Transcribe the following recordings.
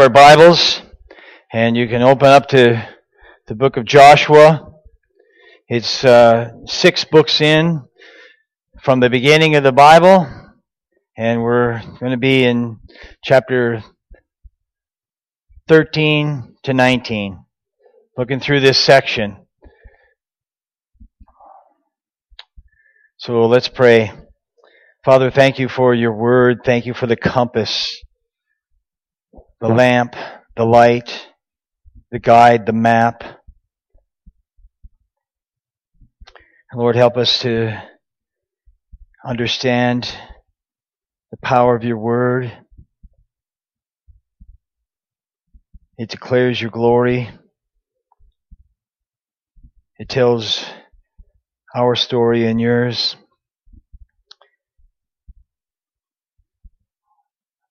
our Bibles, and you can open up to the book of Joshua. It's uh, six books in from the beginning of the Bible, and we're going to be in chapter 13 to 19, looking through this section. So let's pray. Father, thank you for your word. Thank you for the compass the lamp, the light, the guide, the map. Lord, help us to understand the power of your word. It declares your glory. It tells our story and yours.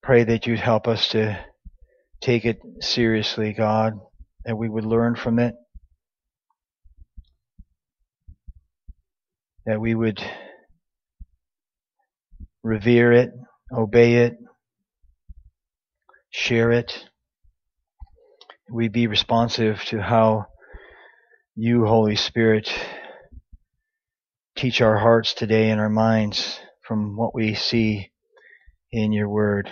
Pray that you'd help us to take it seriously, God, that we would learn from it, that we would revere it, obey it, share it. We be responsive to how you, Holy Spirit, teach our hearts today and our minds from what we see in your word.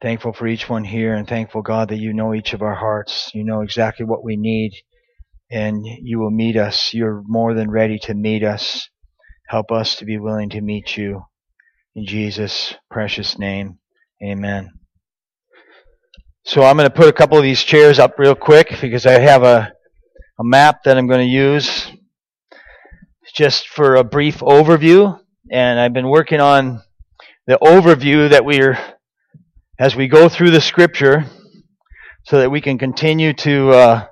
Thankful for each one here and thankful, God, that you know each of our hearts. You know exactly what we need and you will meet us. You're more than ready to meet us. Help us to be willing to meet you. In Jesus' precious name, amen. So I'm going to put a couple of these chairs up real quick because I have a, a map that I'm going to use just for a brief overview. And I've been working on the overview that we're as we go through the scripture so that we can continue to uh,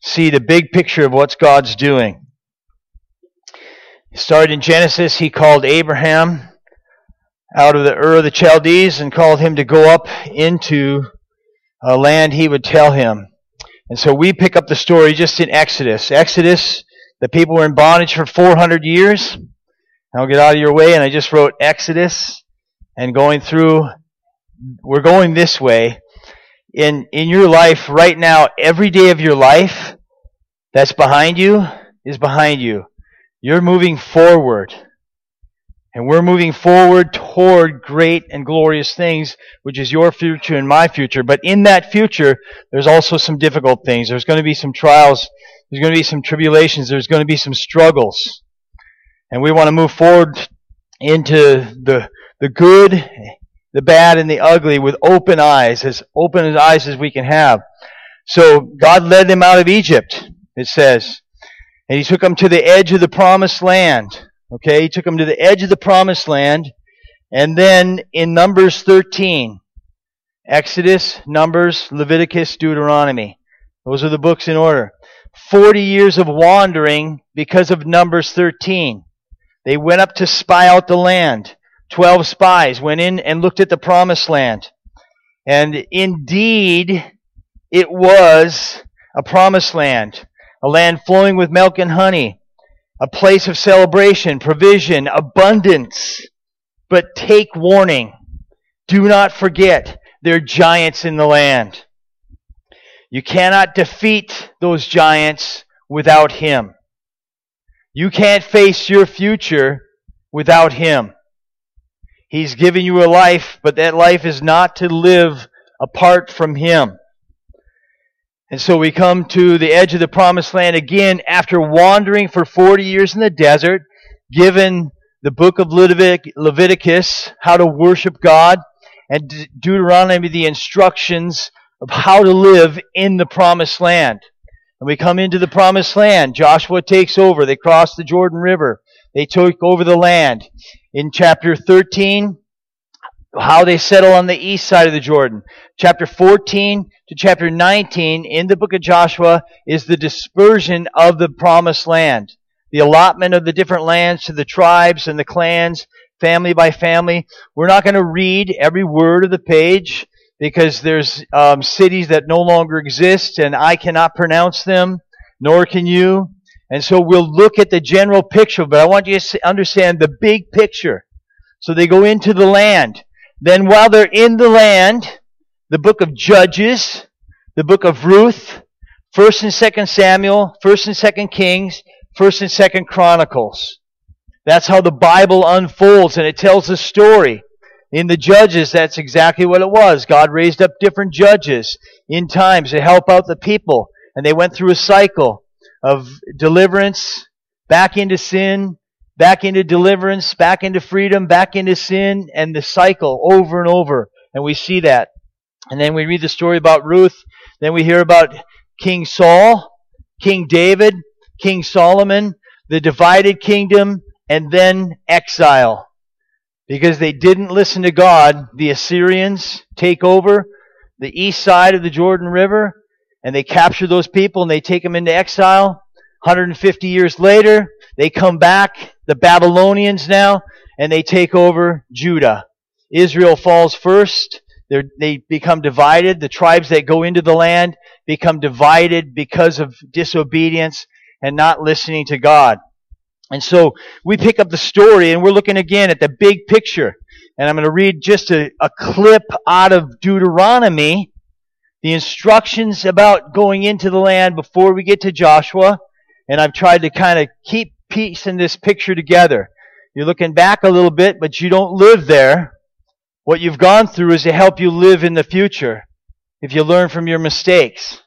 see the big picture of what God's doing. Started in Genesis, he called Abraham out of the Ur of the Chaldees and called him to go up into a land he would tell him. And so we pick up the story just in Exodus. Exodus, the people were in bondage for 400 years. I'll get out of your way, and I just wrote Exodus and going through we're going this way. In, in your life right now, every day of your life that's behind you is behind you. You're moving forward. And we're moving forward toward great and glorious things, which is your future and my future. But in that future, there's also some difficult things. There's going to be some trials. There's going to be some tribulations. There's going to be some struggles. And we want to move forward into the, the good the bad and the ugly with open eyes, as open as eyes as we can have. So God led them out of Egypt, it says. And he took them to the edge of the promised land. Okay, he took them to the edge of the promised land. And then in Numbers 13, Exodus, Numbers, Leviticus, Deuteronomy. Those are the books in order. 40 years of wandering because of Numbers 13. They went up to spy out the land. Twelve spies went in and looked at the promised land. And indeed, it was a promised land, a land flowing with milk and honey, a place of celebration, provision, abundance. But take warning. Do not forget, there are giants in the land. You cannot defeat those giants without Him. You can't face your future without Him. He's given you a life, but that life is not to live apart from Him. And so we come to the edge of the promised land again after wandering for 40 years in the desert, given the book of Leviticus, how to worship God, and Deuteronomy, the instructions of how to live in the promised land. And we come into the promised land. Joshua takes over. They cross the Jordan River. They took over the land in chapter 13, how they settle on the east side of the Jordan. Chapter 14 to chapter 19 in the book of Joshua is the dispersion of the promised land. The allotment of the different lands to the tribes and the clans, family by family. We're not going to read every word of the page because there's um, cities that no longer exist and I cannot pronounce them, nor can you. And so we'll look at the general picture, but I want you to understand the big picture. So they go into the land. Then while they're in the land, the book of Judges, the book of Ruth, 1st and 2nd Samuel, 1st and 2nd Kings, 1st and 2nd Chronicles. That's how the Bible unfolds and it tells a story. In the judges, that's exactly what it was. God raised up different judges in times to help out the people. And they went through a cycle of deliverance, back into sin, back into deliverance, back into freedom, back into sin, and the cycle over and over. And we see that. And then we read the story about Ruth. Then we hear about King Saul, King David, King Solomon, the divided kingdom, and then exile. Because they didn't listen to God, the Assyrians take over the east side of the Jordan River, and they capture those people and they take them into exile. 150 years later, they come back, the Babylonians now, and they take over Judah. Israel falls first. They're, they become divided. The tribes that go into the land become divided because of disobedience and not listening to God. And so we pick up the story and we're looking again at the big picture. And I'm going to read just a, a clip out of Deuteronomy, the instructions about going into the land before we get to Joshua. And I've tried to kind of keep piecing this picture together. You're looking back a little bit, but you don't live there. What you've gone through is to help you live in the future. If you learn from your mistakes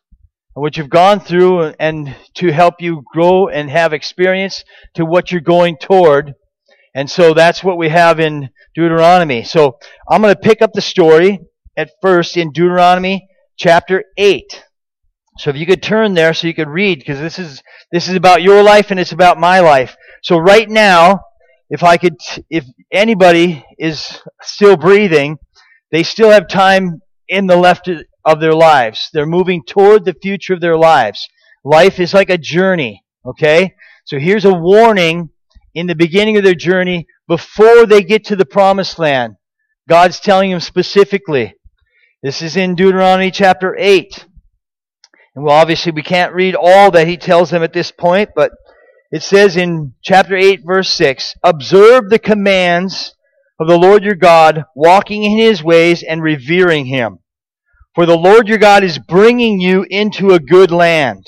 and what you've gone through and to help you grow and have experience to what you're going toward. And so that's what we have in Deuteronomy. So I'm going to pick up the story at first in Deuteronomy chapter 8. So if you could turn there so you could read because this is this is about your life and it's about my life. So right now, if I could if anybody is still breathing, they still have time in the left of their lives. They're moving toward the future of their lives. Life is like a journey, okay? So here's a warning in the beginning of their journey before they get to the promised land. God's telling them specifically. This is in Deuteronomy chapter 8. And well, obviously we can't read all that he tells them at this point, but it says in chapter 8 verse 6, Observe the commands of the Lord your God, walking in his ways and revering him. For the Lord your God is bringing you into a good land,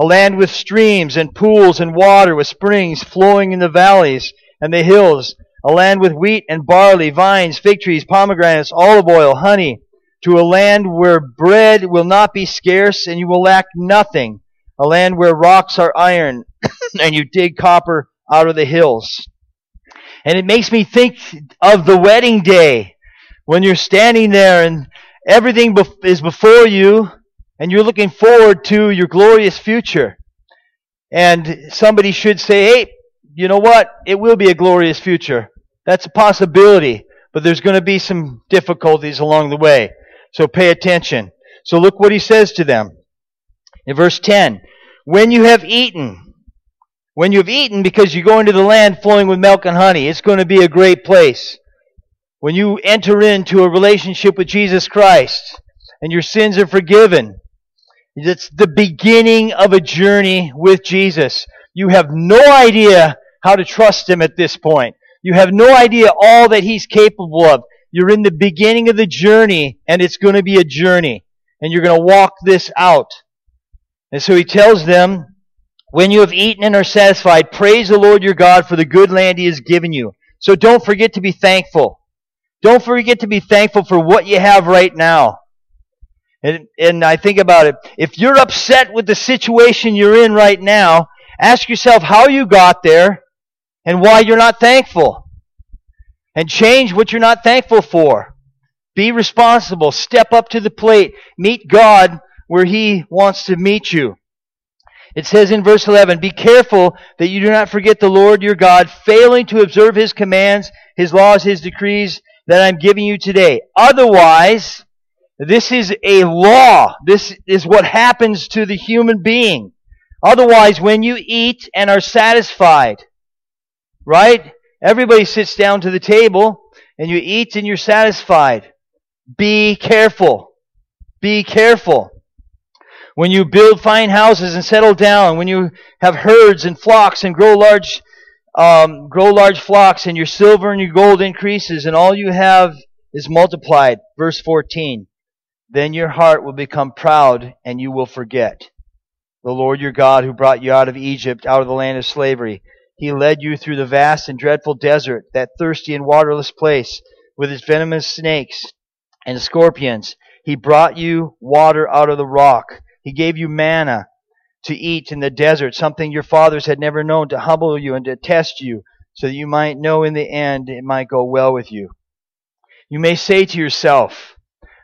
a land with streams and pools and water, with springs flowing in the valleys and the hills, a land with wheat and barley, vines, fig trees, pomegranates, olive oil, honey, to a land where bread will not be scarce and you will lack nothing, a land where rocks are iron and you dig copper out of the hills. And it makes me think of the wedding day when you're standing there and Everything is before you, and you're looking forward to your glorious future. And somebody should say, hey, you know what? It will be a glorious future. That's a possibility, but there's going to be some difficulties along the way. So pay attention. So look what he says to them. In verse 10, when you have eaten, when you've eaten because you go into the land flowing with milk and honey, it's going to be a great place. When you enter into a relationship with Jesus Christ and your sins are forgiven, it's the beginning of a journey with Jesus. You have no idea how to trust Him at this point. You have no idea all that He's capable of. You're in the beginning of the journey and it's going to be a journey and you're going to walk this out. And so He tells them, when you have eaten and are satisfied, praise the Lord your God for the good land He has given you. So don't forget to be thankful. Don't forget to be thankful for what you have right now. And, and I think about it. If you're upset with the situation you're in right now, ask yourself how you got there and why you're not thankful. And change what you're not thankful for. Be responsible. Step up to the plate. Meet God where He wants to meet you. It says in verse 11, Be careful that you do not forget the Lord your God, failing to observe His commands, His laws, His decrees, that I'm giving you today. Otherwise, this is a law. This is what happens to the human being. Otherwise, when you eat and are satisfied, right? Everybody sits down to the table and you eat and you're satisfied. Be careful. Be careful. When you build fine houses and settle down, when you have herds and flocks and grow large um, grow large flocks, and your silver and your gold increases, and all you have is multiplied. Verse 14. then your heart will become proud and you will forget. The Lord your God who brought you out of Egypt, out of the land of slavery. He led you through the vast and dreadful desert, that thirsty and waterless place, with its venomous snakes and scorpions. He brought you water out of the rock. He gave you manna to eat in the desert, something your fathers had never known, to humble you and to test you, so that you might know in the end it might go well with you. You may say to yourself,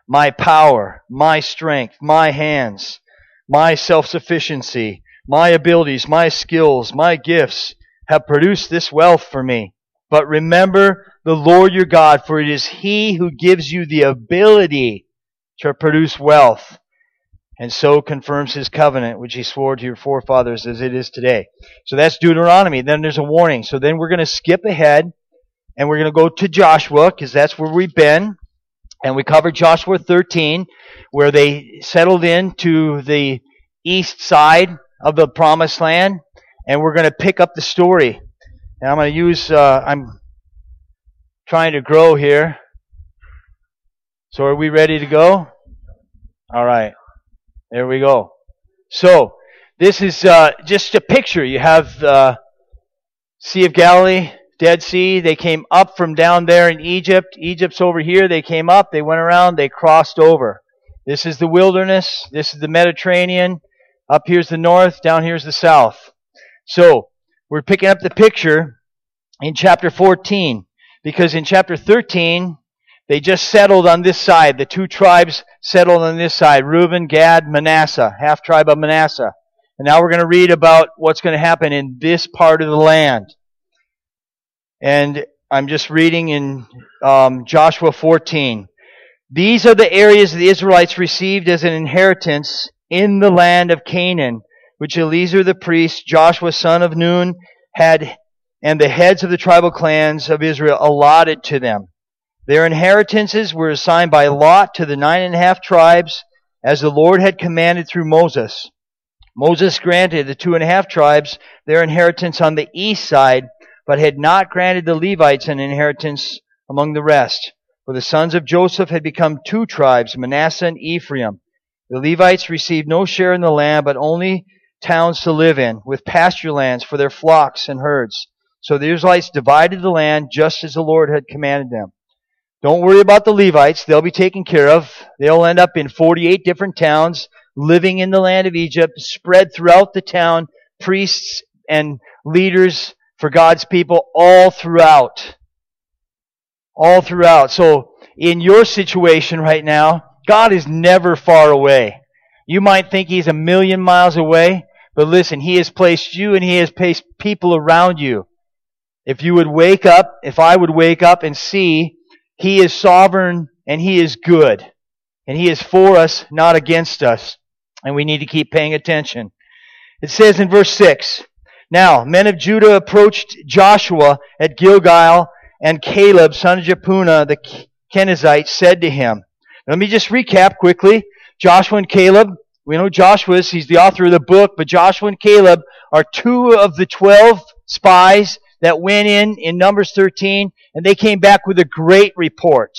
my power, my strength, my hands, my self-sufficiency, my abilities, my skills, my gifts have produced this wealth for me. But remember the Lord your God, for it is He who gives you the ability to produce wealth, and so confirms His covenant, which He swore to your forefathers as it is today. So that's Deuteronomy. Then there's a warning. So then we're going to skip ahead, and we're going to go to Joshua, because that's where we've been. And we covered Joshua 13, where they settled into the east side of the promised land. And we're going to pick up the story. And I'm going to use, uh, I'm trying to grow here. So are we ready to go? All right. There we go. So, this is uh, just a picture. You have the Sea of Galilee, Dead Sea. They came up from down there in Egypt. Egypt's over here. They came up, they went around, they crossed over. This is the wilderness. This is the Mediterranean. Up here's the north, down here's the south. So, we're picking up the picture in chapter 14 because in chapter 13, they just settled on this side. The two tribes settled on this side Reuben, Gad, Manasseh, half tribe of Manasseh. And now we're going to read about what's going to happen in this part of the land. And I'm just reading in um, Joshua 14. These are the areas the Israelites received as an inheritance in the land of Canaan, which Eleazar the priest, Joshua son of Nun, had, and the heads of the tribal clans of Israel allotted to them. Their inheritances were assigned by lot to the nine and a half tribes, as the Lord had commanded through Moses. Moses granted the two and a half tribes their inheritance on the east side, but had not granted the Levites an inheritance among the rest. For the sons of Joseph had become two tribes, Manasseh and Ephraim. The Levites received no share in the land, but only towns to live in, with pasture lands for their flocks and herds. So the Israelites divided the land just as the Lord had commanded them. Don't worry about the Levites. They'll be taken care of. They'll end up in 48 different towns, living in the land of Egypt, spread throughout the town, priests and leaders for God's people all throughout. All throughout. So, in your situation right now, God is never far away. You might think He's a million miles away, but listen, He has placed you and He has placed people around you. If you would wake up, if I would wake up and see He is sovereign and He is good. And He is for us, not against us. And we need to keep paying attention. It says in verse 6, now, men of Judah approached Joshua at Gilgal, and Caleb, son of Jephunneh, the Kenizzite, said to him, Let me just recap quickly. Joshua and Caleb, we know Joshua is, he's the author of the book, but Joshua and Caleb are two of the twelve spies that went in in Numbers 13, and they came back with a great report.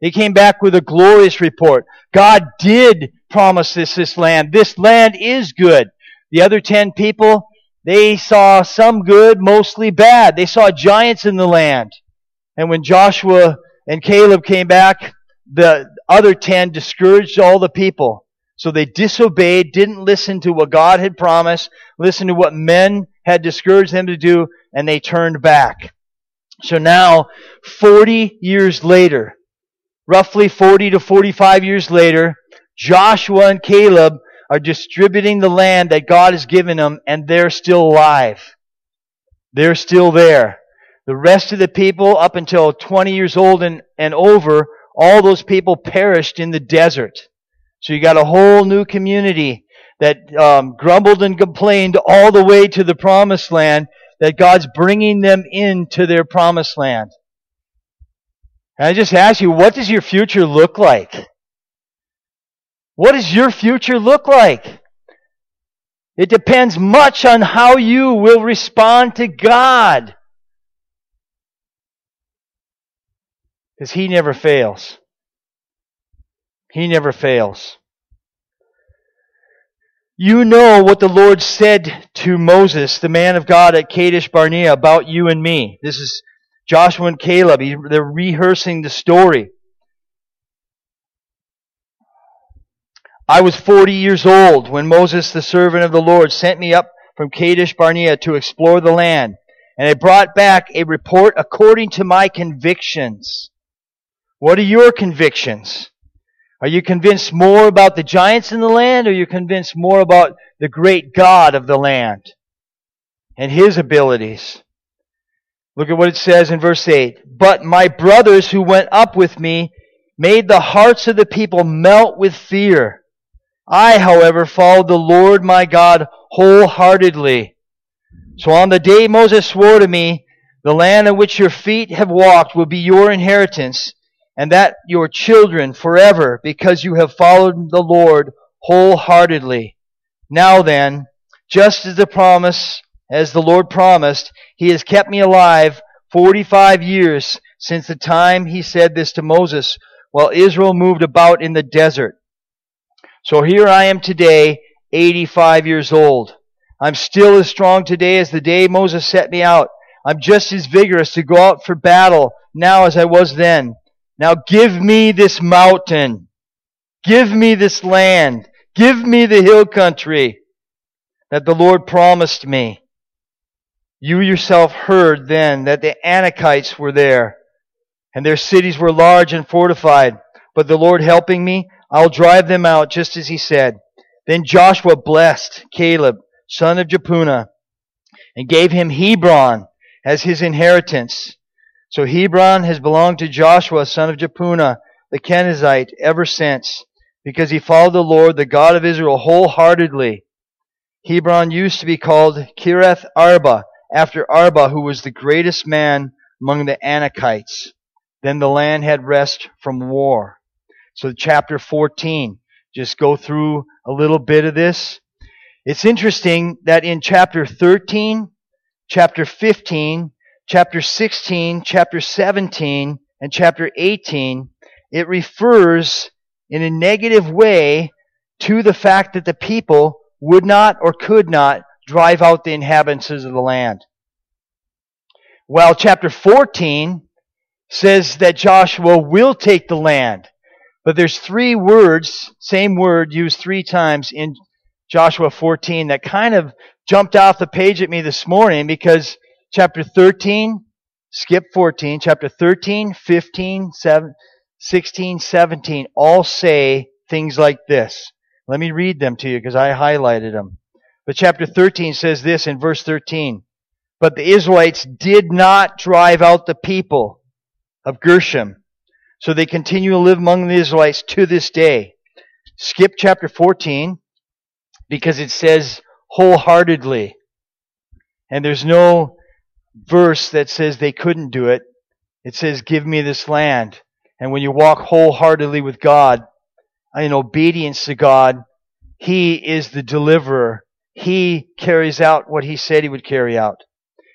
They came back with a glorious report. God did promise this, this land. This land is good. The other ten people, they saw some good, mostly bad. They saw giants in the land. And when Joshua and Caleb came back, the other ten discouraged all the people. So they disobeyed, didn't listen to what God had promised, listened to what men had discouraged them to do, and they turned back. So now, 40 years later, roughly 40 to 45 years later, Joshua and Caleb are distributing the land that God has given them, and they're still alive. They're still there. The rest of the people, up until 20 years old and, and over, all those people perished in the desert. So you got a whole new community that um, grumbled and complained all the way to the promised land that God's bringing them into their promised land. And I just ask you, what does your future look like? What does your future look like? It depends much on how you will respond to God. Because He never fails. He never fails. You know what the Lord said to Moses, the man of God at Kadesh Barnea, about you and me. This is Joshua and Caleb. They're rehearsing the story. I was 40 years old when Moses, the servant of the Lord, sent me up from Kadesh Barnea to explore the land. And I brought back a report according to my convictions. What are your convictions? Are you convinced more about the giants in the land or are you convinced more about the great God of the land and his abilities? Look at what it says in verse 8. But my brothers who went up with me made the hearts of the people melt with fear. I, however, followed the Lord my God wholeheartedly. So on the day Moses swore to me, the land in which your feet have walked will be your inheritance, and that your children forever, because you have followed the Lord wholeheartedly. Now then, just as the promise, as the Lord promised, He has kept me alive 45 years since the time He said this to Moses while Israel moved about in the desert. So here I am today, 85 years old. I'm still as strong today as the day Moses set me out. I'm just as vigorous to go out for battle now as I was then. Now give me this mountain. Give me this land. Give me the hill country that the Lord promised me. You yourself heard then that the Anakites were there, and their cities were large and fortified. But the Lord helping me, I'll drive them out just as he said. Then Joshua blessed Caleb son of Jephunneh, and gave him Hebron as his inheritance. So Hebron has belonged to Joshua, son of Jephunneh, the Kenizzite, ever since, because he followed the Lord, the God of Israel, wholeheartedly. Hebron used to be called Kiriath Arba, after Arba, who was the greatest man among the Anakites. Then the land had rest from war. So chapter 14, just go through a little bit of this. It's interesting that in chapter 13, chapter 15, chapter 16, chapter 17, and chapter 18, it refers in a negative way to the fact that the people would not or could not drive out the inhabitants of the land. While chapter 14 says that Joshua will take the land. But there's three words, same word used three times in Joshua 14 that kind of jumped off the page at me this morning because chapter 13, skip 14, chapter 13, 15, 7, 16, 17 all say things like this. Let me read them to you because I highlighted them. But chapter 13 says this in verse 13. But the Israelites did not drive out the people of Gershom. So they continue to live among the Israelites to this day. Skip chapter 14 because it says wholeheartedly. And there's no verse that says they couldn't do it. It says, give me this land. And when you walk wholeheartedly with God, in obedience to God, He is the deliverer. He carries out what He said He would carry out.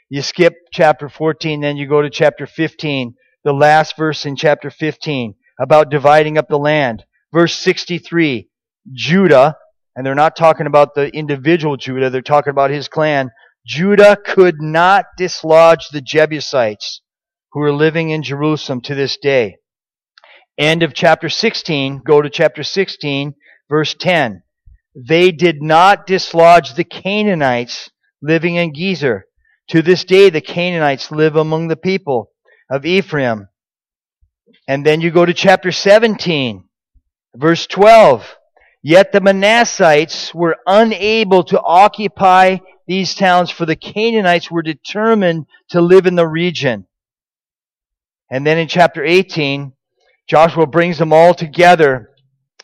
You skip chapter 14, then you go to chapter 15, the last verse in chapter 15 about dividing up the land. Verse 63, Judah and they're not talking about the individual Judah, they're talking about his clan. Judah could not dislodge the Jebusites who are living in Jerusalem to this day. End of chapter 16, go to chapter 16, verse 10. They did not dislodge the Canaanites living in Gezer. To this day, the Canaanites live among the people of Ephraim. And then you go to chapter 17, verse 12. Yet the Manassites were unable to occupy these towns, for the Canaanites were determined to live in the region. And then in chapter 18, Joshua brings them all together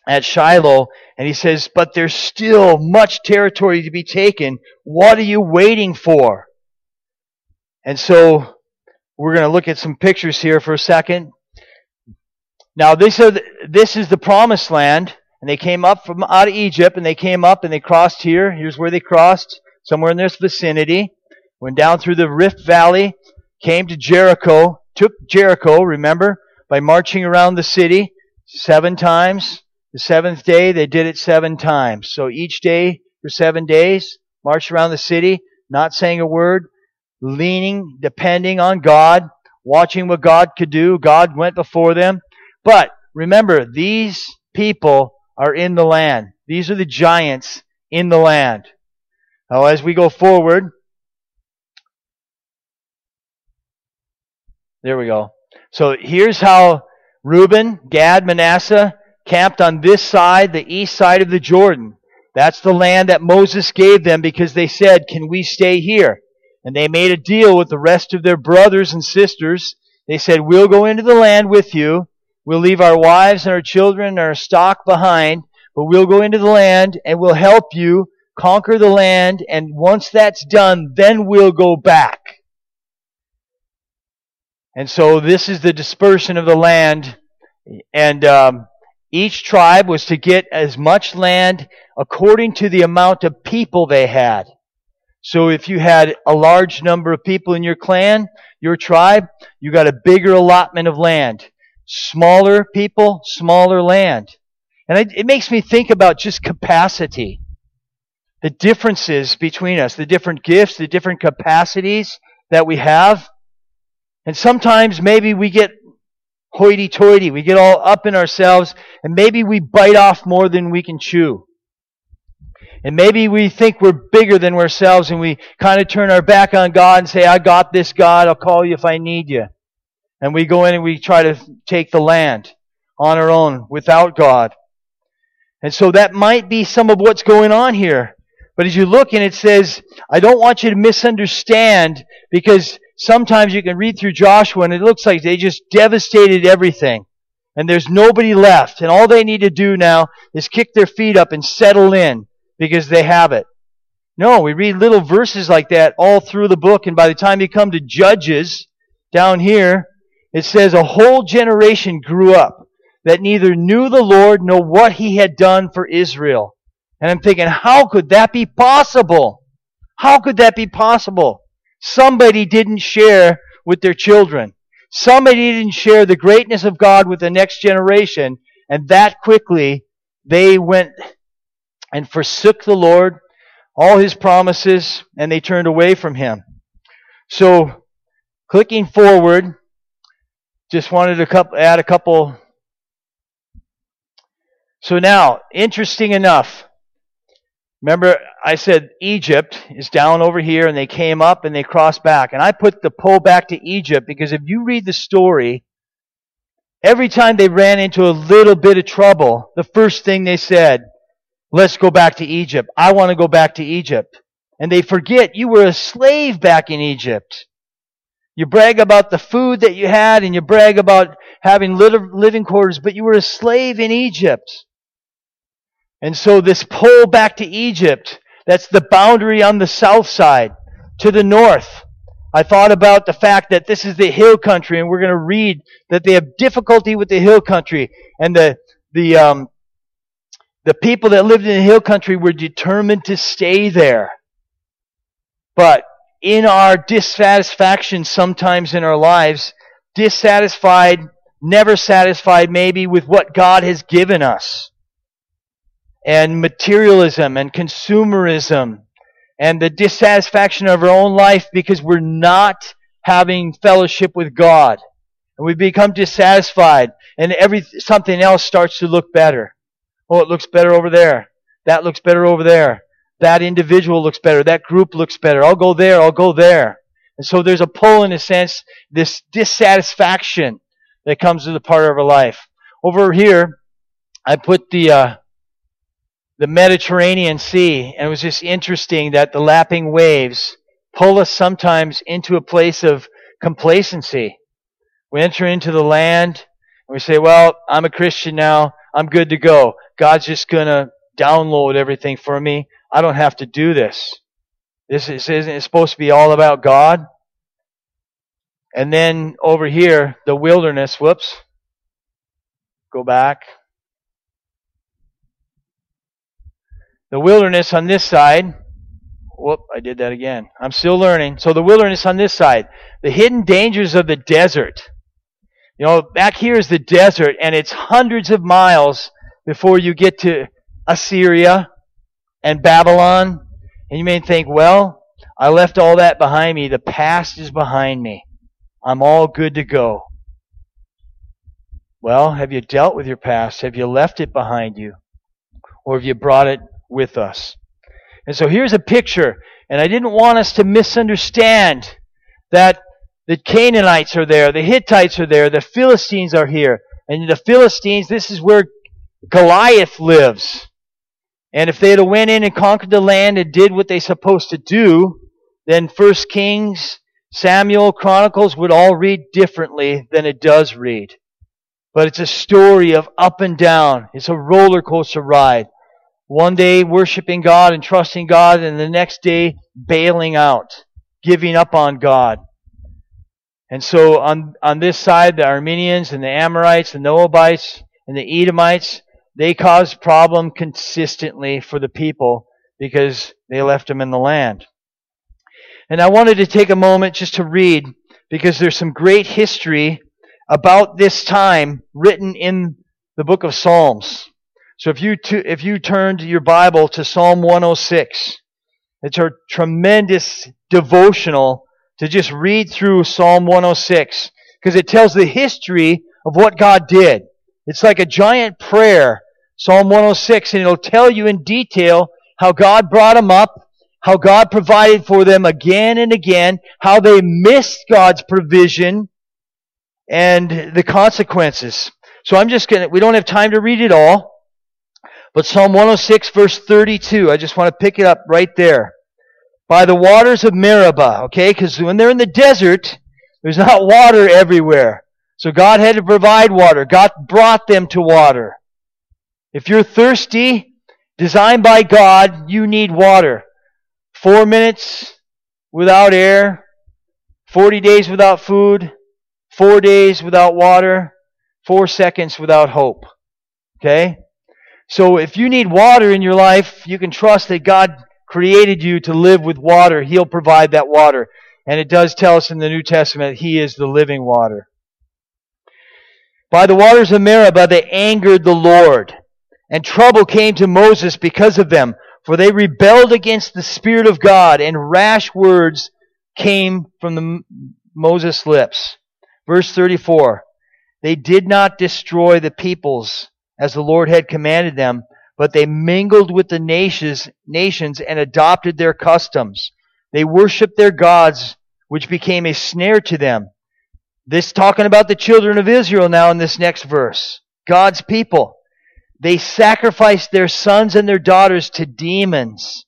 at Shiloh, and he says, But there's still much territory to be taken. What are you waiting for? And so we're going to look at some pictures here for a second. Now, this is, this is the promised land. And they came up from out of Egypt and they came up and they crossed here. Here's where they crossed, somewhere in this vicinity. Went down through the Rift Valley, came to Jericho, took Jericho, remember, by marching around the city seven times. The seventh day, they did it seven times. So each day for seven days, marched around the city, not saying a word, leaning, depending on God, watching what God could do. God went before them. But remember, these people are in the land. These are the giants in the land. Now, as we go forward, there we go. So here's how Reuben, Gad, Manasseh camped on this side, the east side of the Jordan. That's the land that Moses gave them because they said, Can we stay here? And they made a deal with the rest of their brothers and sisters. They said, We'll go into the land with you. We'll leave our wives and our children and our stock behind, but we'll go into the land and we'll help you conquer the land. And once that's done, then we'll go back. And so this is the dispersion of the land. And um, each tribe was to get as much land according to the amount of people they had. So if you had a large number of people in your clan, your tribe, you got a bigger allotment of land. Smaller people, smaller land. And it, it makes me think about just capacity. The differences between us, the different gifts, the different capacities that we have. And sometimes maybe we get hoity toity. We get all up in ourselves and maybe we bite off more than we can chew. And maybe we think we're bigger than ourselves and we kind of turn our back on God and say, I got this, God. I'll call you if I need you. And we go in and we try to take the land on our own without God. And so that might be some of what's going on here. But as you look and it says, I don't want you to misunderstand because sometimes you can read through Joshua and it looks like they just devastated everything. And there's nobody left. And all they need to do now is kick their feet up and settle in because they have it. No, we read little verses like that all through the book, and by the time you come to Judges, down here, it says a whole generation grew up that neither knew the Lord nor what he had done for Israel. And I'm thinking, how could that be possible? How could that be possible? Somebody didn't share with their children. Somebody didn't share the greatness of God with the next generation, and that quickly they went and forsook the Lord, all his promises, and they turned away from him. So, clicking forward, just wanted to add a couple. So now, interesting enough, remember I said Egypt is down over here and they came up and they crossed back. And I put the pull back to Egypt because if you read the story, every time they ran into a little bit of trouble, the first thing they said, Let's go back to Egypt. I want to go back to Egypt. And they forget you were a slave back in Egypt. You brag about the food that you had and you brag about having living quarters, but you were a slave in Egypt. And so this pull back to Egypt, that's the boundary on the south side. To the north, I thought about the fact that this is the hill country, and we're going to read that they have difficulty with the hill country, and the the um, the people that lived in the hill country were determined to stay there. But in our dissatisfaction sometimes in our lives, dissatisfied, never satisfied maybe with what God has given us. And materialism and consumerism and the dissatisfaction of our own life because we're not having fellowship with God. And we become dissatisfied and every, something else starts to look better. Oh, it looks better over there. That looks better over there. That individual looks better. That group looks better. I'll go there. I'll go there. And so there's a pull, in a sense, this dissatisfaction that comes to the part of our life. Over here, I put the uh, the Mediterranean Sea, and it was just interesting that the lapping waves pull us sometimes into a place of complacency. We enter into the land, and we say, "Well, I'm a Christian now. I'm good to go. God's just going to download everything for me. I don't have to do this. This is, isn't supposed to be all about God? And then over here, the wilderness, whoops. Go back. The wilderness on this side, whoop, I did that again. I'm still learning. So the wilderness on this side, the hidden dangers of the desert. You know, back here is the desert, and it's hundreds of miles before you get to Assyria and Babylon. And you may think, well, I left all that behind me. The past is behind me. I'm all good to go. Well, have you dealt with your past? Have you left it behind you? Or have you brought it with us? And so here's a picture, and I didn't want us to misunderstand that the Canaanites are there, the Hittites are there, the Philistines are here. And the Philistines, this is where Goliath lives. And if they had went in and conquered the land and did what they supposed to do, then First Kings, Samuel, Chronicles would all read differently than it does read. But it's a story of up and down. It's a roller coaster ride. One day worshiping God and trusting God, and the next day bailing out, giving up on God. And so on, on this side, the Ammonites and the Amorites, the Moabites, and the Edomites, they caused problem consistently for the people because they left them in the land. And I wanted to take a moment just to read because there's some great history about this time written in the book of Psalms. So if you t- if you turned your Bible to Psalm 106, it's a tremendous devotional to just read through Psalm 106 because it tells the history of what God did. It's like a giant prayer, Psalm 106, and it'll tell you in detail how God brought them up, how God provided for them again and again, how they missed God's provision, and the consequences. So I'm just to, we don't have time to read it all. But Psalm 106 verse 32, I just want to pick it up right there. By the waters of Meribah, okay? Because when they're in the desert, there's not water everywhere. So God had to provide water. God brought them to water. If you're thirsty, designed by God, you need water. Four minutes without air, 40 days without food, Four days without water, four seconds without hope. Okay? So if you need water in your life, you can trust that God created you to live with water. He'll provide that water. And it does tell us in the New Testament He is the living water. By the waters of Meribah they angered the Lord, and trouble came to Moses because of them, for they rebelled against the Spirit of God, and rash words came from the Moses' lips. Verse 34 They did not destroy the peoples as the Lord had commanded them, but they mingled with the nations, nations and adopted their customs. They worshiped their gods, which became a snare to them. This talking about the children of Israel now in this next verse. God's people. They sacrificed their sons and their daughters to demons.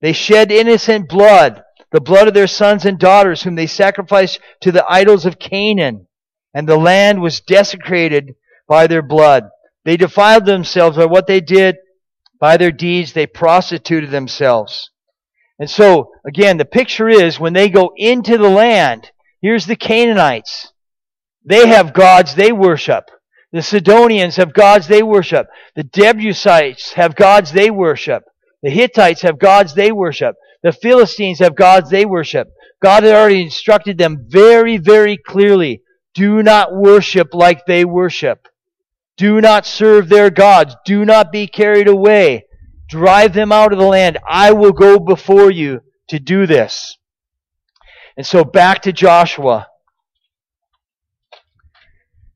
They shed innocent blood the blood of their sons and daughters, whom they sacrificed to the idols of Canaan, and the land was desecrated by their blood. They defiled themselves by what they did, by their deeds, they prostituted themselves. And so, again, the picture is when they go into the land, here's the Canaanites. They have gods they worship. The Sidonians have gods they worship. The Jebusites have gods they worship. The Hittites have gods they worship. The Philistines have gods they worship. God had already instructed them very, very clearly. Do not worship like they worship. Do not serve their gods. Do not be carried away. Drive them out of the land. I will go before you to do this. And so back to Joshua.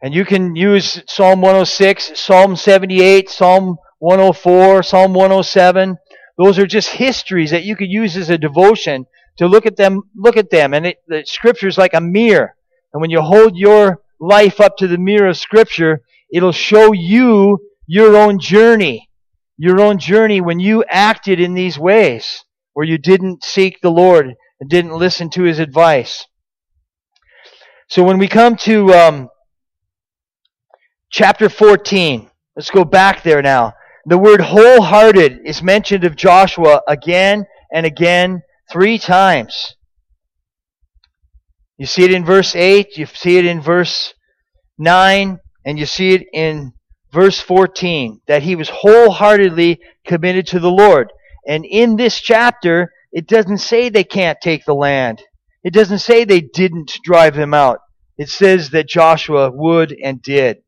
And you can use Psalm 106, Psalm 78, Psalm 104, Psalm 107. Those are just histories that you could use as a devotion to look at them, look at them. And it, the scripture is like a mirror. And when you hold your life up to the mirror of scripture, it'll show you your own journey. Your own journey when you acted in these ways, where you didn't seek the Lord and didn't listen to his advice. So when we come to um, chapter 14, let's go back there now. The word wholehearted is mentioned of Joshua again and again three times. You see it in verse 8, you see it in verse 9, and you see it in verse 14 that he was wholeheartedly committed to the Lord. And in this chapter, it doesn't say they can't take the land. It doesn't say they didn't drive them out. It says that Joshua would and did.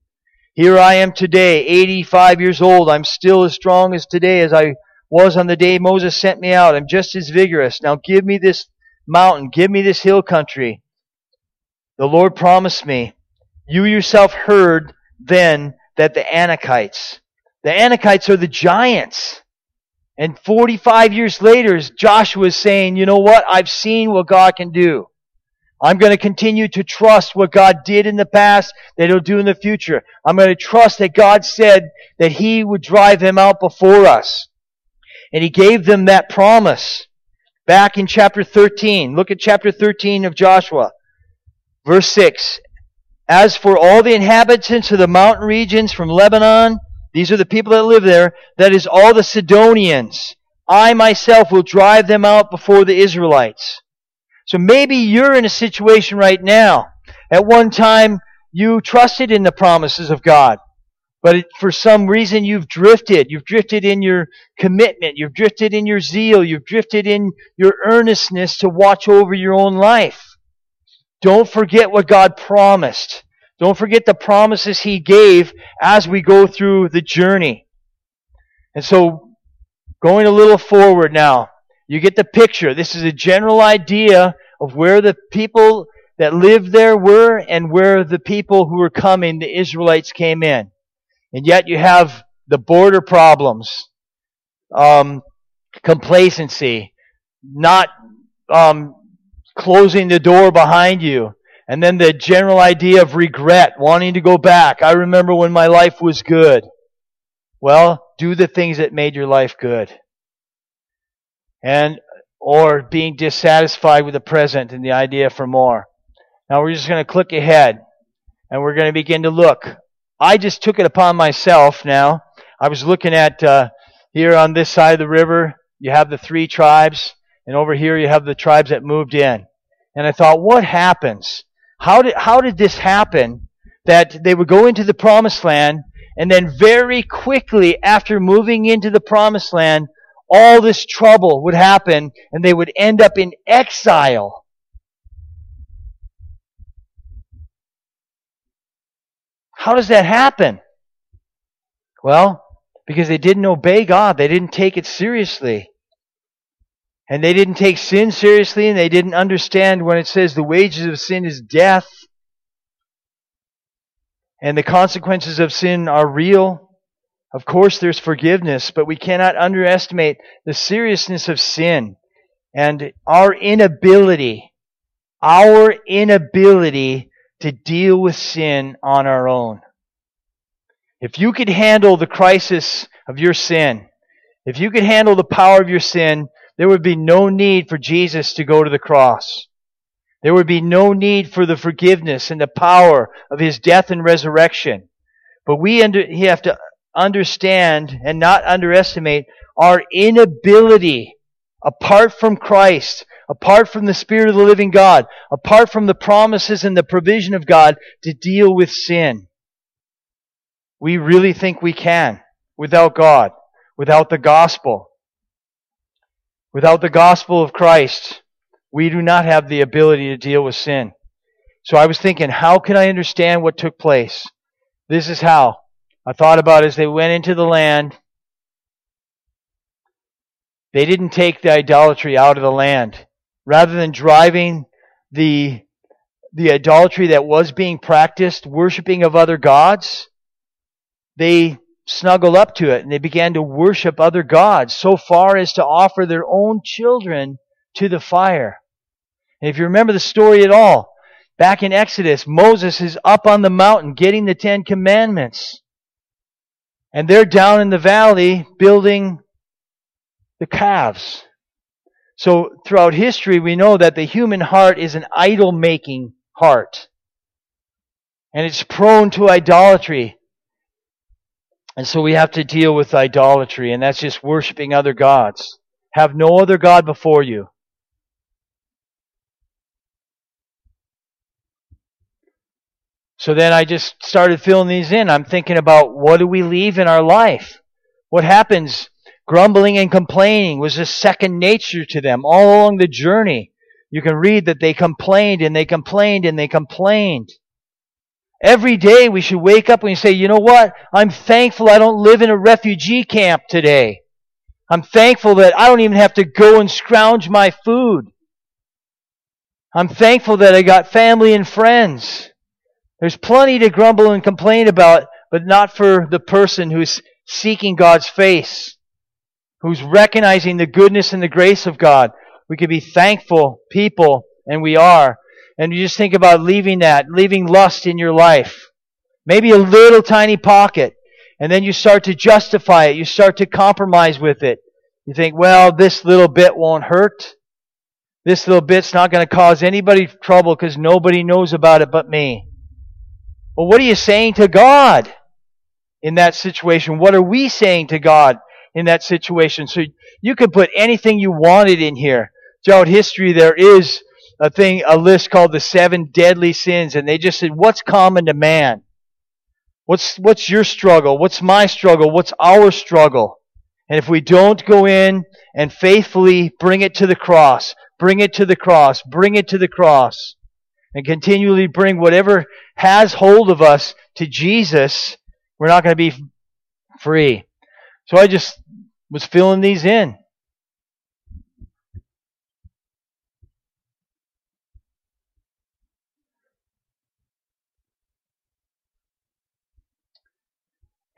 Here I am today, 85 years old. I'm still as strong as today as I was on the day Moses sent me out. I'm just as vigorous. Now give me this mountain. Give me this hill country. The Lord promised me. You yourself heard then that the Anakites, the Anakites are the giants. And 45 years later, Joshua is saying, you know what? I've seen what God can do. I'm going to continue to trust what God did in the past that He'll do in the future. I'm going to trust that God said that He would drive them out before us. And He gave them that promise back in chapter 13. Look at chapter 13 of Joshua. Verse 6. As for all the inhabitants of the mountain regions from Lebanon, these are the people that live there, that is all the Sidonians, I myself will drive them out before the Israelites. So maybe you're in a situation right now. At one time, you trusted in the promises of God. But for some reason you've drifted. You've drifted in your commitment. You've drifted in your zeal. You've drifted in your earnestness to watch over your own life. Don't forget what God promised. Don't forget the promises He gave as we go through the journey. And so, going a little forward now, you get the picture. This is a general idea of where the people that lived there were and where the people who were coming, the Israelites, came in. And yet you have the border problems, um, complacency, not um, closing the door behind you. And then the general idea of regret, wanting to go back. I remember when my life was good. Well, do the things that made your life good. And, or being dissatisfied with the present and the idea for more. Now we're just going to click ahead and we're going to begin to look. I just took it upon myself now. I was looking at, uh, here on this side of the river, you have the three tribes. And over here you have the tribes that moved in. And I thought, what happens? How did, how did this happen that they would go into the promised land and then very quickly after moving into the promised land, all this trouble would happen and they would end up in exile. How does that happen? Well, because they didn't obey God. They didn't take it seriously. And they didn't take sin seriously, and they didn't understand when it says the wages of sin is death. And the consequences of sin are real. Of course, there's forgiveness, but we cannot underestimate the seriousness of sin and our inability, our inability to deal with sin on our own. If you could handle the crisis of your sin, if you could handle the power of your sin, there would be no need for Jesus to go to the cross. There would be no need for the forgiveness and the power of his death and resurrection. But we under, have to understand and not underestimate our inability apart from Christ, apart from the Spirit of the living God, apart from the promises and the provision of God to deal with sin. We really think we can without God, without the gospel. Without the gospel of Christ, we do not have the ability to deal with sin. So I was thinking, how can I understand what took place? This is how. I thought about as they went into the land, they didn't take the idolatry out of the land. Rather than driving the, the idolatry that was being practiced, worshiping of other gods, they snuggled up to it and they began to worship other gods so far as to offer their own children to the fire. And if you remember the story at all, back in Exodus, Moses is up on the mountain getting the Ten Commandments. And they're down in the valley building the calves. So throughout history, we know that the human heart is an idol making heart. And it's prone to idolatry. And so we have to deal with idolatry, and that's just worshiping other gods. Have no other God before you. So then I just started filling these in. I'm thinking about what do we leave in our life? What happens? Grumbling and complaining was a second nature to them all along the journey. You can read that they complained and they complained and they complained. Every day we should wake up and say, you know what? I'm thankful I don't live in a refugee camp today. I'm thankful that I don't even have to go and scrounge my food. I'm thankful that I got family and friends. There's plenty to grumble and complain about, but not for the person who's seeking God's face, who's recognizing the goodness and the grace of God. We can be thankful people, and we are. And you just think about leaving that, leaving lust in your life. Maybe a little tiny pocket. And then you start to justify it. You start to compromise with it. You think, well, this little bit won't hurt. This little bit's not going to cause anybody trouble because nobody knows about it but me. Well, what are you saying to God in that situation? What are we saying to God in that situation? So you could put anything you wanted in here. Throughout history, there is a thing, a list called the seven deadly sins, and they just said, what's common to man? What's, what's your struggle? What's my struggle? What's our struggle? And if we don't go in and faithfully bring it to the cross, bring it to the cross, bring it to the cross, and continually bring whatever has hold of us to Jesus, we're not going to be free. So I just was filling these in.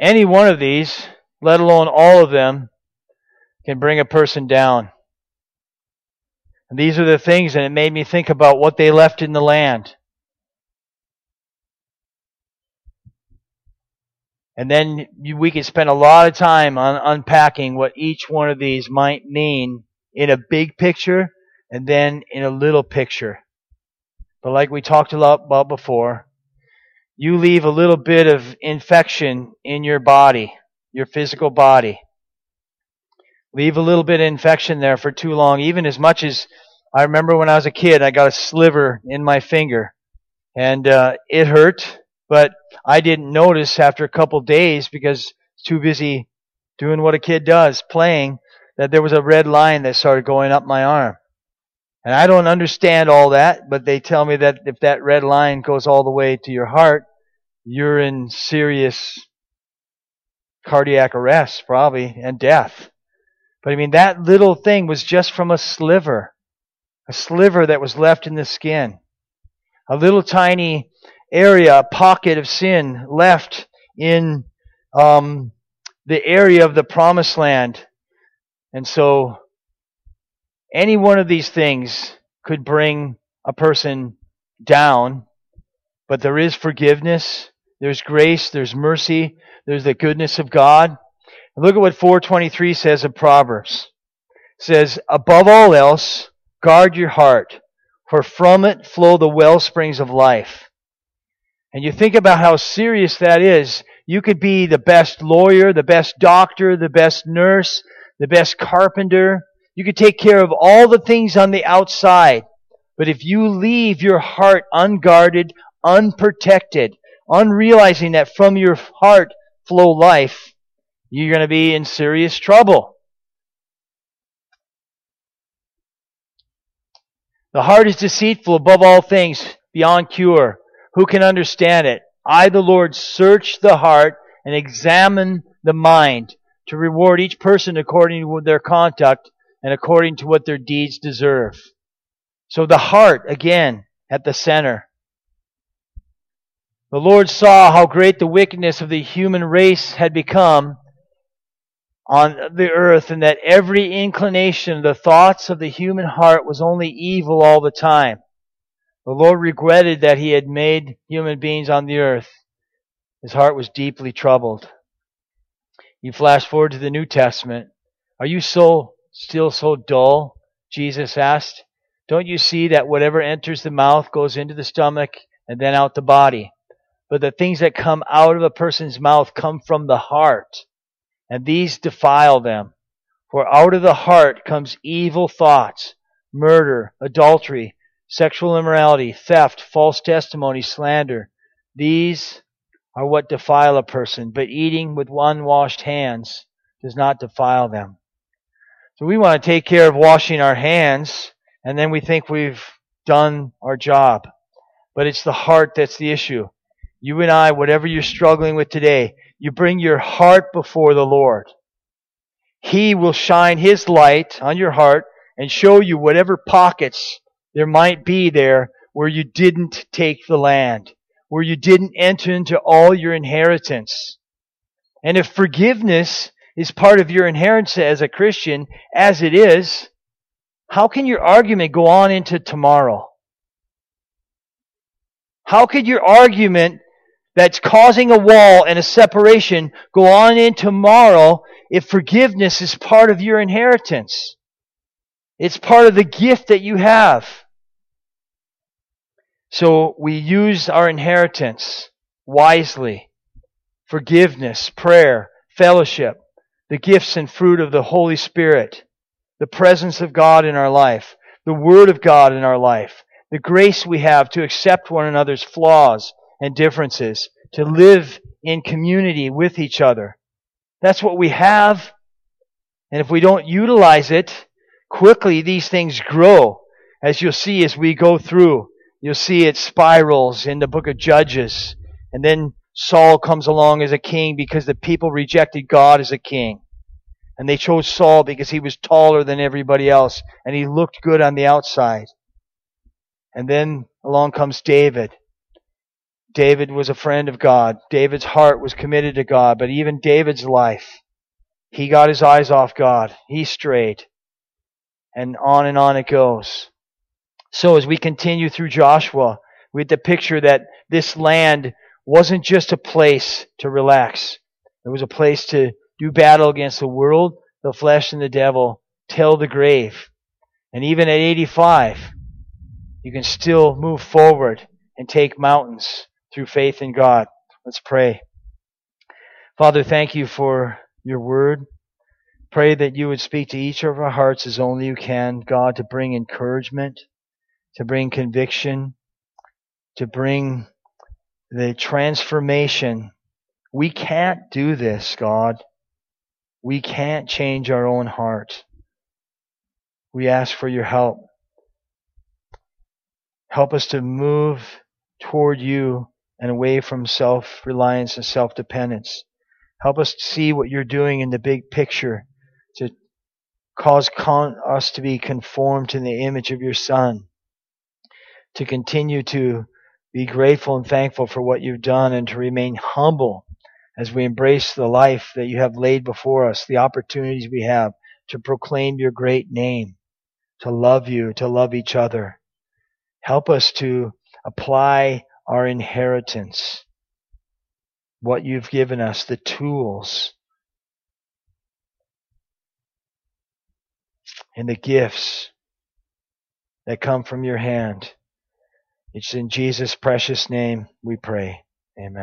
Any one of these, let alone all of them, can bring a person down. And these are the things, and it made me think about what they left in the land. And then we could spend a lot of time on unpacking what each one of these might mean in a big picture and then in a little picture. But like we talked a lot about before, you leave a little bit of infection in your body, your physical body. Leave a little bit of infection there for too long, even as much as I remember when I was a kid, I got a sliver in my finger. And uh, it hurt but I didn't notice after a couple days because too busy doing what a kid does, playing, that there was a red line that started going up my arm. And I don't understand all that, but they tell me that if that red line goes all the way to your heart, you're in serious cardiac arrest, probably, and death. But I mean, that little thing was just from a sliver. A sliver that was left in the skin. A little tiny area, a pocket of sin left in um, the area of the promised land. And so, any one of these things could bring a person down, but there is forgiveness, there's grace, there's mercy, there's the goodness of God. And look at what 423 says of Proverbs. It says, above all else, guard your heart, for from it flow the well springs of life. And you think about how serious that is. You could be the best lawyer, the best doctor, the best nurse, the best carpenter. You could take care of all the things on the outside. But if you leave your heart unguarded, unprotected, unrealizing that from your heart flow life, you're going to be in serious trouble. The heart is deceitful above all things, beyond cure. Who can understand it? I, the Lord, search the heart and examine the mind to reward each person according to their conduct and according to what their deeds deserve. So the heart, again, at the center. The Lord saw how great the wickedness of the human race had become on the earth and that every inclination, the thoughts of the human heart was only evil all the time. The Lord regretted that he had made human beings on the earth. His heart was deeply troubled. You flash forward to the New Testament. Are you so still so dull? Jesus asked. Don't you see that whatever enters the mouth goes into the stomach and then out the body? But the things that come out of a person's mouth come from the heart, and these defile them. For out of the heart comes evil thoughts, murder, adultery, sexual immorality, theft, false testimony, slander. These are what defile a person, but eating with unwashed hands does not defile them. So we want to take care of washing our hands, and then we think we've done our job. But it's the heart that's the issue. You and I, whatever you're struggling with today, you bring your heart before the Lord. He will shine His light on your heart and show you whatever pockets there might be there where you didn't take the land, where you didn't enter into all your inheritance. And if forgiveness is part of your inheritance as a Christian, as it is, how can your argument go on into tomorrow? How could your argument that's causing a wall and a separation go on in tomorrow if forgiveness is part of your inheritance? It's part of the gift that you have. So we use our inheritance wisely. Forgiveness, prayer, fellowship, the gifts and fruit of the Holy Spirit, the presence of God in our life, the Word of God in our life, the grace we have to accept one another's flaws and differences, to live in community with each other. That's what we have. And if we don't utilize it, quickly these things grow. As you'll see as we go through, you'll see it spirals in the book of Judges. And then Saul comes along as a king because the people rejected God as a king. And they chose Saul because he was taller than everybody else and he looked good on the outside. And then along comes David. David was a friend of God. David's heart was committed to God, but even David's life, he got his eyes off God. He strayed. And on and on it goes. So as we continue through Joshua, we get the picture that this land wasn't just a place to relax. It was a place to do battle against the world, the flesh, and the devil till the grave. And even at 85, you can still move forward and take mountains through faith in God. Let's pray. Father, thank you for your word. Pray that you would speak to each of our hearts as only you can, God, to bring encouragement, to bring conviction, to bring the transformation. We can't do this, God. We can't change our own heart. We ask for your help. Help us to move toward you and away from self reliance and self dependence. Help us to see what you're doing in the big picture to cause con- us to be conformed to the image of your Son, to continue to be grateful and thankful for what you've done and to remain humble as we embrace the life that you have laid before us, the opportunities we have to proclaim your great name, to love you, to love each other. Help us to apply our inheritance, what you've given us, the tools and the gifts that come from your hand. It's in Jesus' precious name we pray. Amen.